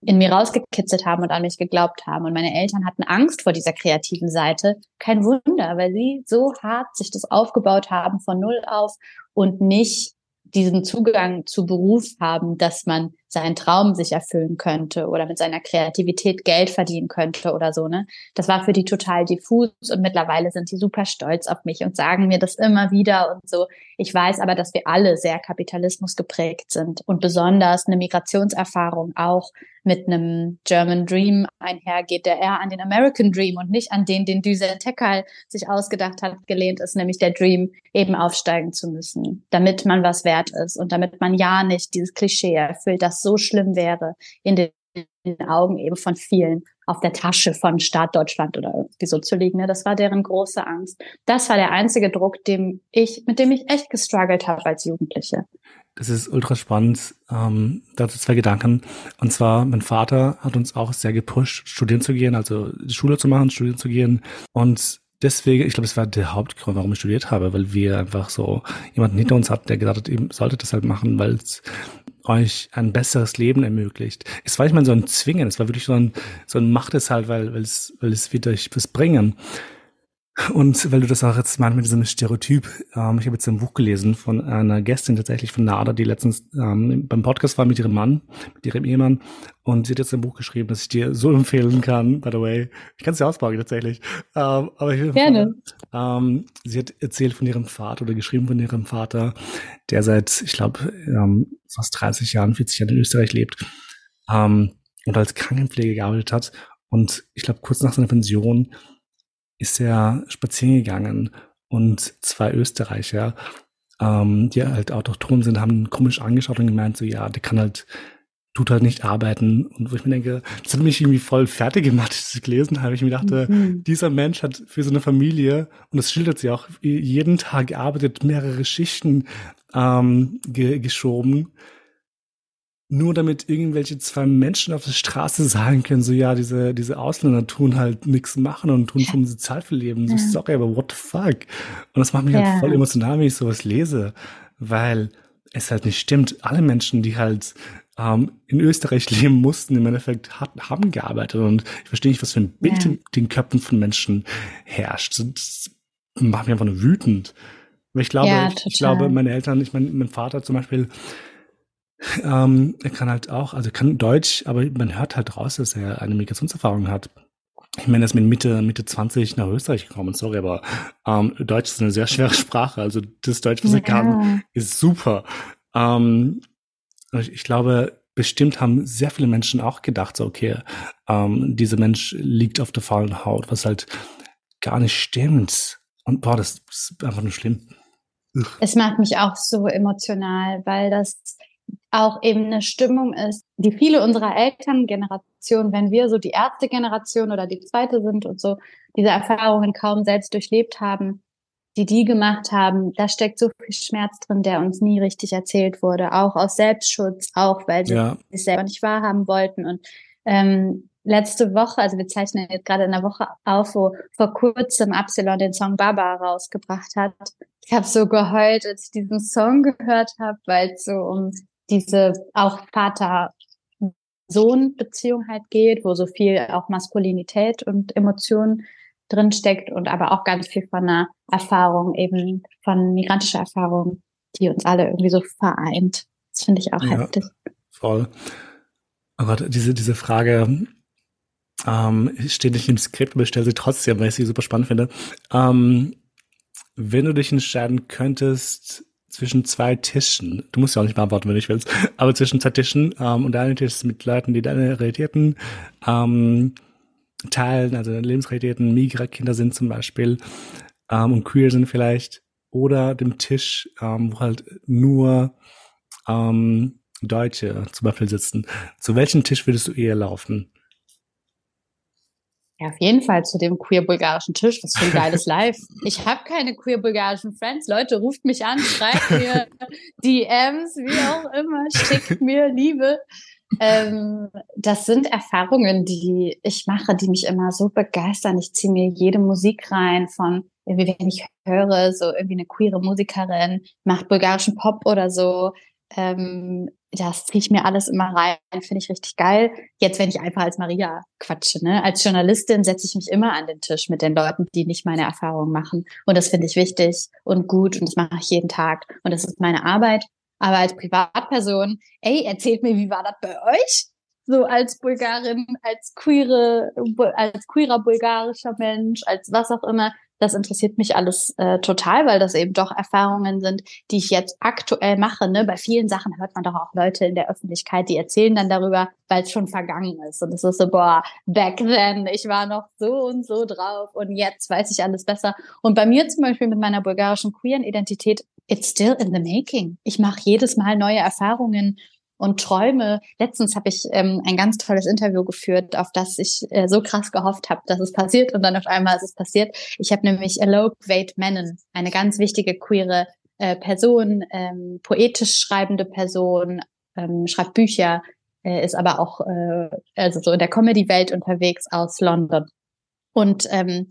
in mir rausgekitzelt haben und an mich geglaubt haben. Und meine Eltern hatten Angst vor dieser kreativen Seite. Kein Wunder, weil sie so hart sich das aufgebaut haben von Null auf und nicht diesen Zugang zu Beruf haben, dass man seinen Traum sich erfüllen könnte oder mit seiner Kreativität Geld verdienen könnte oder so, ne? Das war für die total diffus und mittlerweile sind die super stolz auf mich und sagen mir das immer wieder und so. Ich weiß aber, dass wir alle sehr Kapitalismus geprägt sind und besonders eine Migrationserfahrung auch mit einem German Dream einhergeht, der eher an den American Dream und nicht an den, den Düsen Tekal sich ausgedacht hat, gelehnt ist, nämlich der Dream, eben aufsteigen zu müssen, damit man was wert ist und damit man ja nicht dieses Klischee erfüllt, dass so schlimm wäre in den Augen eben von vielen auf der Tasche von Staat Deutschland oder irgendwie so zu liegen. Ne? Das war deren große Angst. Das war der einzige Druck, dem ich, mit dem ich echt gestruggelt habe als Jugendliche. Das ist ultra spannend. Ähm, dazu zwei Gedanken. Und zwar, mein Vater hat uns auch sehr gepusht, studieren zu gehen, also die Schule zu machen, studieren zu gehen. Und deswegen, ich glaube, es war der Hauptgrund, warum ich studiert habe, weil wir einfach so jemanden hinter uns hatten, der gesagt hat, ihr solltet das halt machen, weil es euch ein besseres Leben ermöglicht. Es war nicht mal so ein Zwingen, es war wirklich so ein, so ein Macht es halt, weil, weil es, weil es wird euch was bringen. Und weil du das auch jetzt meinst mit diesem Stereotyp, ähm, ich habe jetzt ein Buch gelesen von einer Gästin tatsächlich von Nada, die letztens ähm, beim Podcast war mit ihrem Mann, mit ihrem Ehemann. Und sie hat jetzt ein Buch geschrieben, das ich dir so empfehlen kann, by the way. Ich kann es dir ausbauen tatsächlich. Ähm, aber ich Gerne. Ähm, sie hat erzählt von ihrem Vater oder geschrieben von ihrem Vater, der seit, ich glaube, ähm, fast 30 Jahren, 40 Jahren in Österreich lebt ähm, und als Krankenpflege gearbeitet hat. Und ich glaube, kurz nach seiner Pension ist er spazieren gegangen und zwei Österreicher, ähm, die halt autochton sind, haben ihn komisch angeschaut und gemeint, so ja, der kann halt tut halt nicht arbeiten. Und wo ich mir denke, das hat mich irgendwie voll fertig gemacht, als ich gelesen habe. Ich mir dachte, mhm. dieser Mensch hat für so eine Familie, und das schildert sie auch, jeden Tag gearbeitet, mehrere Schichten ähm, ge geschoben nur damit irgendwelche zwei Menschen auf der Straße sagen können, so ja, diese, diese Ausländer tun halt nichts machen und tun vom Sozialfall leben. So, ja. sorry, aber what the fuck? Und das macht mich halt ja. halt voll emotional, wenn ich sowas lese, weil es halt nicht stimmt. Alle Menschen, die halt ähm, in Österreich leben mussten, im Endeffekt hat, haben gearbeitet und ich verstehe nicht, was für ein Bild ja. in den Köpfen von Menschen herrscht. Das macht mich einfach nur wütend. Aber ich glaube, ja, ich, ich glaube, meine Eltern, ich meine, mein Vater zum Beispiel, ähm, er kann halt auch, also kann Deutsch, aber man hört halt raus, dass er eine Migrationserfahrung hat. Ich meine, er ist mit Mitte, Mitte 20 nach Österreich gekommen, sorry, aber ähm, Deutsch ist eine sehr schwere Sprache. Also das Deutsch, was er kann, ist super. Ähm, ich, ich glaube, bestimmt haben sehr viele Menschen auch gedacht, so, okay, ähm, dieser Mensch liegt auf der faulen Haut, was halt gar nicht stimmt. Und boah, das ist einfach nur schlimm. Es macht mich auch so emotional, weil das auch eben eine Stimmung ist, die viele unserer Elterngeneration, wenn wir so die erste Generation oder die zweite sind und so diese Erfahrungen kaum selbst durchlebt haben, die die gemacht haben, da steckt so viel Schmerz drin, der uns nie richtig erzählt wurde, auch aus Selbstschutz, auch weil sie ja. es selber nicht wahrhaben wollten. Und ähm, letzte Woche, also wir zeichnen jetzt gerade in der Woche auf, wo vor kurzem Absalon den Song Baba rausgebracht hat. Ich habe so geheult, als ich diesen Song gehört habe, weil es so um diese auch Vater-Sohn-Beziehung halt geht, wo so viel auch Maskulinität und Emotionen drinsteckt und aber auch ganz viel von einer Erfahrung, eben von migrantischer Erfahrung, die uns alle irgendwie so vereint. Das finde ich auch ja, heftig. Voll. Aber diese, diese Frage ähm, steht nicht im Skript, aber ich stelle sie trotzdem, weil ich sie super spannend finde. Ähm, wenn du dich entscheiden könntest, zwischen zwei Tischen. Du musst ja auch nicht beantworten, wenn du nicht willst, aber zwischen zwei Tischen ähm, und deine Tisch ist mit Leuten, die deine Realitäten ähm, teilen, also deine Lebensrealitäten, Migra-Kinder sind zum Beispiel ähm, und queer sind vielleicht, oder dem Tisch, ähm, wo halt nur ähm, Deutsche zum Beispiel sitzen. Zu welchem Tisch würdest du eher laufen? Ja, auf jeden Fall zu dem queer-bulgarischen Tisch. Was für ein geiles Live. Ich habe keine queer-bulgarischen Friends. Leute, ruft mich an, schreibt mir DMs, wie auch immer, schickt mir Liebe. Ähm, das sind Erfahrungen, die ich mache, die mich immer so begeistern. Ich ziehe mir jede Musik rein von, irgendwie, wenn ich höre, so irgendwie eine queere Musikerin macht bulgarischen Pop oder so. Ähm, das ziehe ich mir alles immer rein, finde ich richtig geil. Jetzt, wenn ich einfach als Maria quatsche, ne? Als Journalistin setze ich mich immer an den Tisch mit den Leuten, die nicht meine Erfahrungen machen. Und das finde ich wichtig und gut und das mache ich jeden Tag. Und das ist meine Arbeit. Aber als Privatperson, ey, erzählt mir, wie war das bei euch? So als Bulgarin, als queere, als queerer bulgarischer Mensch, als was auch immer das interessiert mich alles äh, total, weil das eben doch Erfahrungen sind, die ich jetzt aktuell mache. Ne? Bei vielen Sachen hört man doch auch Leute in der Öffentlichkeit, die erzählen dann darüber, weil es schon vergangen ist. Und es ist so, boah, back then, ich war noch so und so drauf und jetzt weiß ich alles besser. Und bei mir zum Beispiel mit meiner bulgarischen queeren Identität, it's still in the making. Ich mache jedes Mal neue Erfahrungen und Träume. Letztens habe ich ähm, ein ganz tolles Interview geführt, auf das ich äh, so krass gehofft habe, dass es passiert und dann auf einmal ist es passiert. Ich habe nämlich Alok Vade Menon, eine ganz wichtige queere äh, Person, ähm, poetisch schreibende Person, ähm, schreibt Bücher, äh, ist aber auch äh, also so in der Comedy-Welt unterwegs aus London. Und ähm,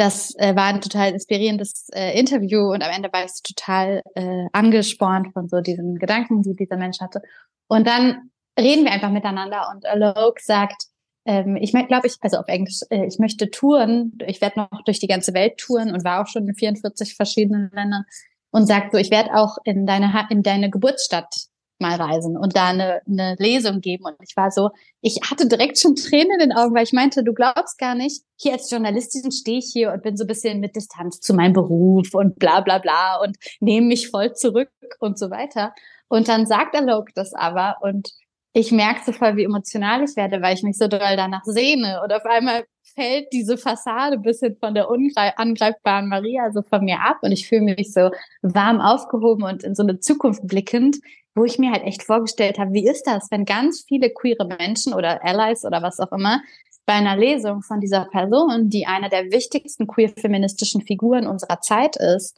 das äh, war ein total inspirierendes äh, Interview und am Ende war ich so total äh, angespornt von so diesen Gedanken, die dieser Mensch hatte. Und dann reden wir einfach miteinander und Alok sagt, ähm, ich glaube ich, also auf Englisch, äh, ich möchte touren, ich werde noch durch die ganze Welt touren und war auch schon in 44 verschiedenen Ländern und sagt so, ich werde auch in deine in deine Geburtsstadt mal reisen und da eine, eine Lesung geben. Und ich war so, ich hatte direkt schon Tränen in den Augen, weil ich meinte, du glaubst gar nicht, hier als Journalistin stehe ich hier und bin so ein bisschen mit Distanz zu meinem Beruf und bla bla bla und nehme mich voll zurück und so weiter. Und dann sagt Alok das aber und ich merke so voll, wie emotional ich werde, weil ich mich so doll danach sehne. Und auf einmal fällt diese Fassade bisschen von der angreifbaren Maria so von mir ab und ich fühle mich so warm aufgehoben und in so eine Zukunft blickend, wo ich mir halt echt vorgestellt habe, wie ist das, wenn ganz viele queere Menschen oder Allies oder was auch immer bei einer Lesung von dieser Person, die eine der wichtigsten queer-feministischen Figuren unserer Zeit ist,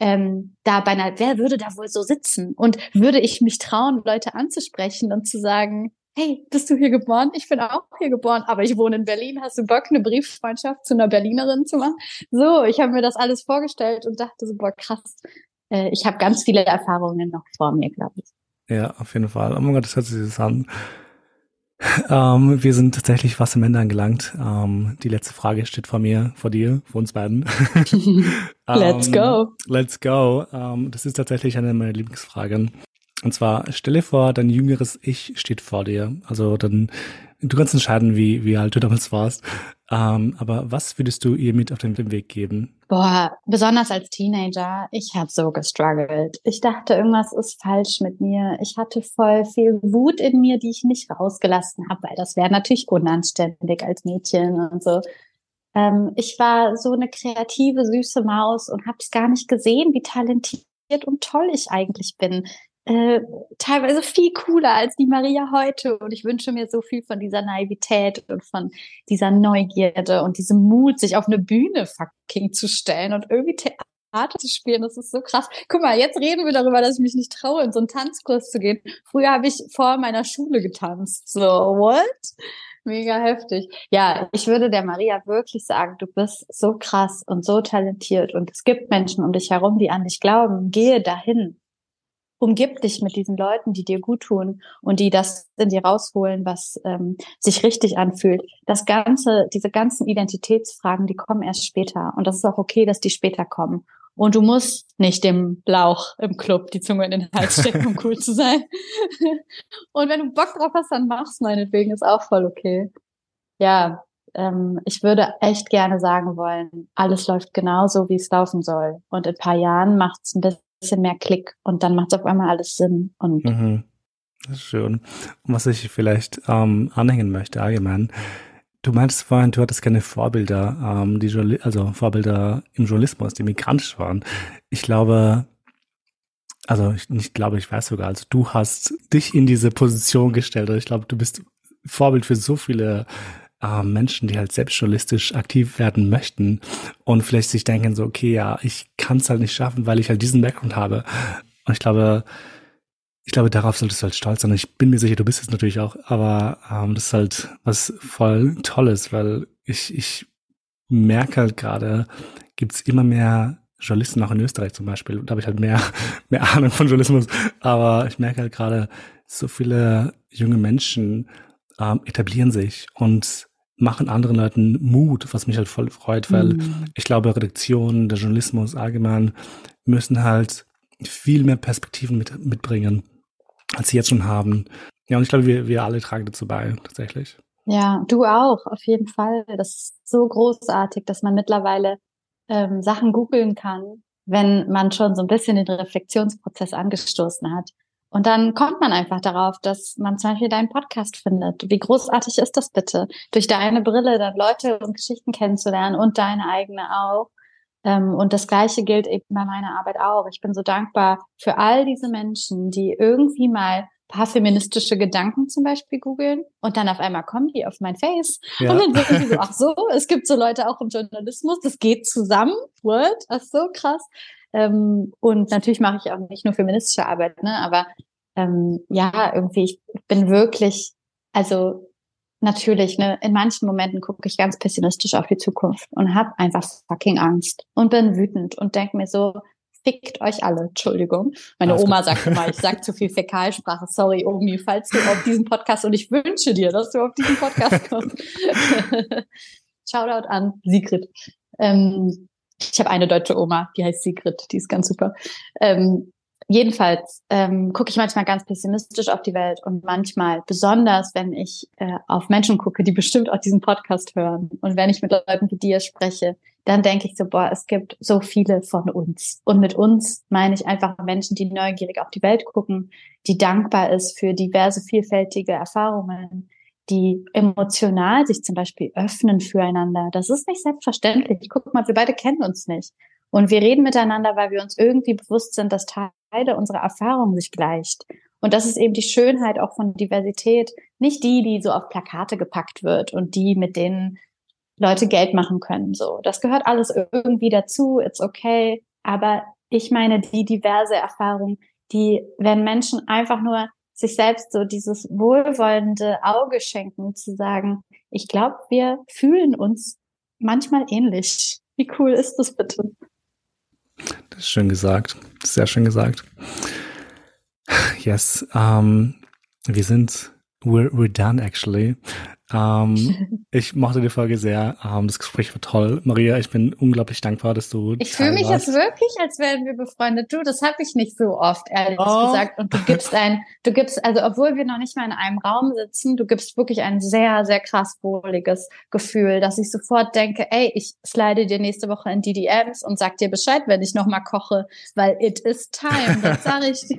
ähm, da bei einer, wer würde da wohl so sitzen? Und würde ich mich trauen, Leute anzusprechen und zu sagen, hey, bist du hier geboren? Ich bin auch hier geboren, aber ich wohne in Berlin. Hast du Bock, eine Brieffreundschaft zu einer Berlinerin zu machen? So, ich habe mir das alles vorgestellt und dachte so, boah, krass. Äh, ich habe ganz viele Erfahrungen noch vor mir, glaube ich. Ja, auf jeden Fall. Oh mein Gott, das hört sich an. Ähm, wir sind tatsächlich fast am Ende angelangt. Ähm, die letzte Frage steht vor mir, vor dir, vor uns beiden. let's ähm, go. Let's go. Ähm, das ist tatsächlich eine meiner Lieblingsfragen. Und zwar, stelle vor, dein jüngeres Ich steht vor dir. Also dann, du kannst entscheiden, wie, wie alt du damals warst. Ähm, aber was würdest du ihr mit auf den Weg geben? Boah, besonders als Teenager, ich habe so gestruggelt. Ich dachte, irgendwas ist falsch mit mir. Ich hatte voll viel Wut in mir, die ich nicht rausgelassen habe, weil das wäre natürlich unanständig als Mädchen und so. Ähm, ich war so eine kreative, süße Maus und habe es gar nicht gesehen, wie talentiert und toll ich eigentlich bin äh, teilweise viel cooler als die Maria heute. Und ich wünsche mir so viel von dieser Naivität und von dieser Neugierde und diesem Mut, sich auf eine Bühne fucking zu stellen und irgendwie Theater zu spielen. Das ist so krass. Guck mal, jetzt reden wir darüber, dass ich mich nicht traue, in so einen Tanzkurs zu gehen. Früher habe ich vor meiner Schule getanzt. So, what? Mega heftig. Ja, ich würde der Maria wirklich sagen, du bist so krass und so talentiert und es gibt Menschen um dich herum, die an dich glauben. Gehe dahin umgib dich mit diesen Leuten, die dir gut tun und die das in dir rausholen, was ähm, sich richtig anfühlt. Das Ganze, diese ganzen Identitätsfragen, die kommen erst später. Und das ist auch okay, dass die später kommen. Und du musst nicht dem Lauch im Club die Zunge in den Hals stecken, um cool zu sein. und wenn du Bock drauf hast, dann mach's meinetwegen, ist auch voll okay. Ja, ähm, ich würde echt gerne sagen wollen, alles läuft genauso, wie es laufen soll. Und in paar Jahren macht's ein bisschen bisschen mehr Klick und dann macht es auf einmal alles Sinn. Und mhm. Das ist schön. Und was ich vielleicht ähm, anhängen möchte allgemein, du meintest vorhin, du hattest keine Vorbilder, ähm, die also Vorbilder im Journalismus, die migrantisch waren. Ich glaube, also ich nicht glaube, ich weiß sogar, also du hast dich in diese Position gestellt. Also ich glaube, du bist Vorbild für so viele äh, Menschen, die halt selbst journalistisch aktiv werden möchten und vielleicht sich denken so, okay, ja, ich kann es halt nicht schaffen, weil ich halt diesen Background habe. Und ich glaube, ich glaube, darauf solltest du halt stolz sein. Ich bin mir sicher, du bist es natürlich auch, aber ähm, das ist halt was voll Tolles, weil ich, ich merke halt gerade, gibt's immer mehr Journalisten auch in Österreich zum Beispiel. Da habe ich halt mehr, mehr Ahnung von Journalismus. Aber ich merke halt gerade, so viele junge Menschen ähm, etablieren sich und machen anderen Leuten Mut, was mich halt voll freut, weil mhm. ich glaube, Redaktionen, der Journalismus allgemein müssen halt viel mehr Perspektiven mit, mitbringen, als sie jetzt schon haben. Ja, und ich glaube, wir, wir alle tragen dazu bei, tatsächlich. Ja, du auch, auf jeden Fall. Das ist so großartig, dass man mittlerweile ähm, Sachen googeln kann, wenn man schon so ein bisschen den Reflexionsprozess angestoßen hat. Und dann kommt man einfach darauf, dass man zum Beispiel deinen Podcast findet. Wie großartig ist das bitte? Durch deine Brille dann Leute und Geschichten kennenzulernen und deine eigene auch. Ähm, und das Gleiche gilt eben bei meiner Arbeit auch. Ich bin so dankbar für all diese Menschen, die irgendwie mal paar feministische Gedanken zum Beispiel googeln und dann auf einmal kommen die auf mein Face ja. und dann sind die so, ach so, es gibt so Leute auch im Journalismus, das geht zusammen, what? Ach so, krass. Ähm, und natürlich mache ich auch nicht nur feministische Arbeit, ne? aber ähm, ja, irgendwie, ich bin wirklich, also natürlich, ne, in manchen Momenten gucke ich ganz pessimistisch auf die Zukunft und habe einfach fucking Angst und bin wütend und denke mir so, fickt euch alle, Entschuldigung. Meine Alles Oma gut. sagt immer, ich sag zu viel Fäkalsprache. Sorry, Omi, falls du auf diesen Podcast und ich wünsche dir, dass du auf diesen Podcast kommst. Shoutout an Sigrid. Ähm, ich habe eine deutsche Oma, die heißt Sigrid, die ist ganz super. Ähm, jedenfalls ähm, gucke ich manchmal ganz pessimistisch auf die Welt und manchmal besonders, wenn ich äh, auf Menschen gucke, die bestimmt auch diesen Podcast hören und wenn ich mit Leuten wie dir spreche, dann denke ich so, boah, es gibt so viele von uns. Und mit uns meine ich einfach Menschen, die neugierig auf die Welt gucken, die dankbar ist für diverse vielfältige Erfahrungen, die emotional sich zum Beispiel öffnen füreinander. Das ist nicht selbstverständlich. Guck mal, wir beide kennen uns nicht. Und wir reden miteinander, weil wir uns irgendwie bewusst sind, dass Teile unserer Erfahrung sich gleicht. Und das ist eben die Schönheit auch von Diversität. Nicht die, die so auf Plakate gepackt wird und die, mit denen Leute Geld machen können. So, das gehört alles irgendwie dazu. It's okay. Aber ich meine die diverse Erfahrung, die, wenn Menschen einfach nur sich selbst so dieses wohlwollende Auge schenken, zu sagen, ich glaube, wir fühlen uns manchmal ähnlich. Wie cool ist das bitte? Das ist schön gesagt. Sehr schön gesagt. Yes. Um, wir sind, we're, we're done actually. Ähm, ich mochte die Folge sehr. Ähm, das Gespräch war toll. Maria, ich bin unglaublich dankbar, dass du. Ich fühle mich jetzt wirklich, als wären wir befreundet. Du, das habe ich nicht so oft, ehrlich oh. gesagt. Und du gibst ein, du gibst, also obwohl wir noch nicht mal in einem Raum sitzen, du gibst wirklich ein sehr, sehr krass wohliges Gefühl, dass ich sofort denke, ey, ich slide dir nächste Woche in DDMs und sag dir Bescheid, wenn ich nochmal koche, weil it is time. Das sage ich.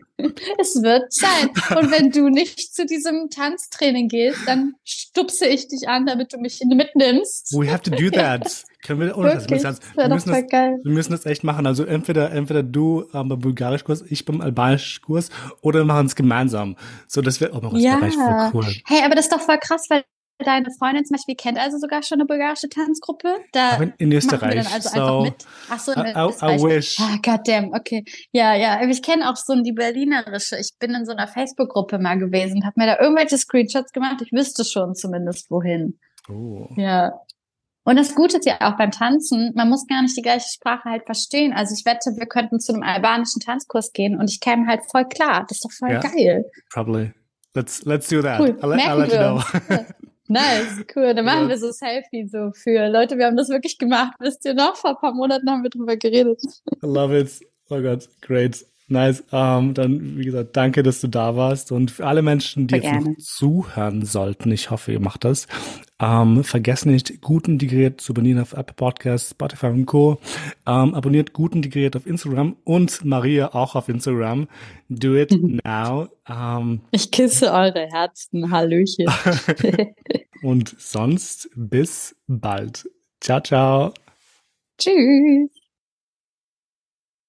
es wird Zeit. Und wenn du nicht zu diesem Tanztraining gehst, dann stupst schubse ich dich an, damit du mich mitnimmst. We have to do that. Können wir, ohne das, das, wir, müssen das, wir müssen das echt machen. Also entweder, entweder du ähm, beim Bulgarischkurs, ich beim Albanischkurs oder wir machen es gemeinsam. So, das wäre, oh, das ja. voll cool. Hey, aber das ist doch voll krass, weil deine Freundin zum Beispiel kennt also sogar schon eine bulgarische Tanzgruppe. Da in, in Österreich. Wir dann also so, einfach mit. Ach so, in I, I, wish. Ah, goddamn, okay. Ja, ja. Ich kenne auch so die Berlinerische. Ich bin in so einer Facebook-Gruppe mal gewesen, habe mir da irgendwelche Screenshots gemacht. Ich wüsste schon zumindest wohin. Oh. Ja. Und das Gute ist ja auch beim Tanzen, man muss gar nicht die gleiche Sprache halt verstehen. Also ich wette, wir könnten zu einem albanischen Tanzkurs gehen und ich käme halt voll klar. Das ist doch voll yeah, geil. Probably. Let's let's do that. Cool. I'll, I'll let you know. Nice, cool. Dann machen ja. wir so Selfie so für Leute. Wir haben das wirklich gemacht. Wisst ihr noch? Vor ein paar Monaten haben wir drüber geredet. I love it. Oh Gott, great. Nice. Um, ähm, dann, wie gesagt, danke, dass du da warst. Und für alle Menschen, die jetzt noch zuhören sollten, ich hoffe, ihr macht das, um, ähm, vergesst nicht, gut integriert zu abonnieren auf Apple Podcasts, Spotify und Co. Um, ähm, abonniert gut integriert auf Instagram und Maria auch auf Instagram. Do it now. ich küsse eure Herzen. Hallöchen. und sonst bis bald. Ciao, ciao. Tschüss.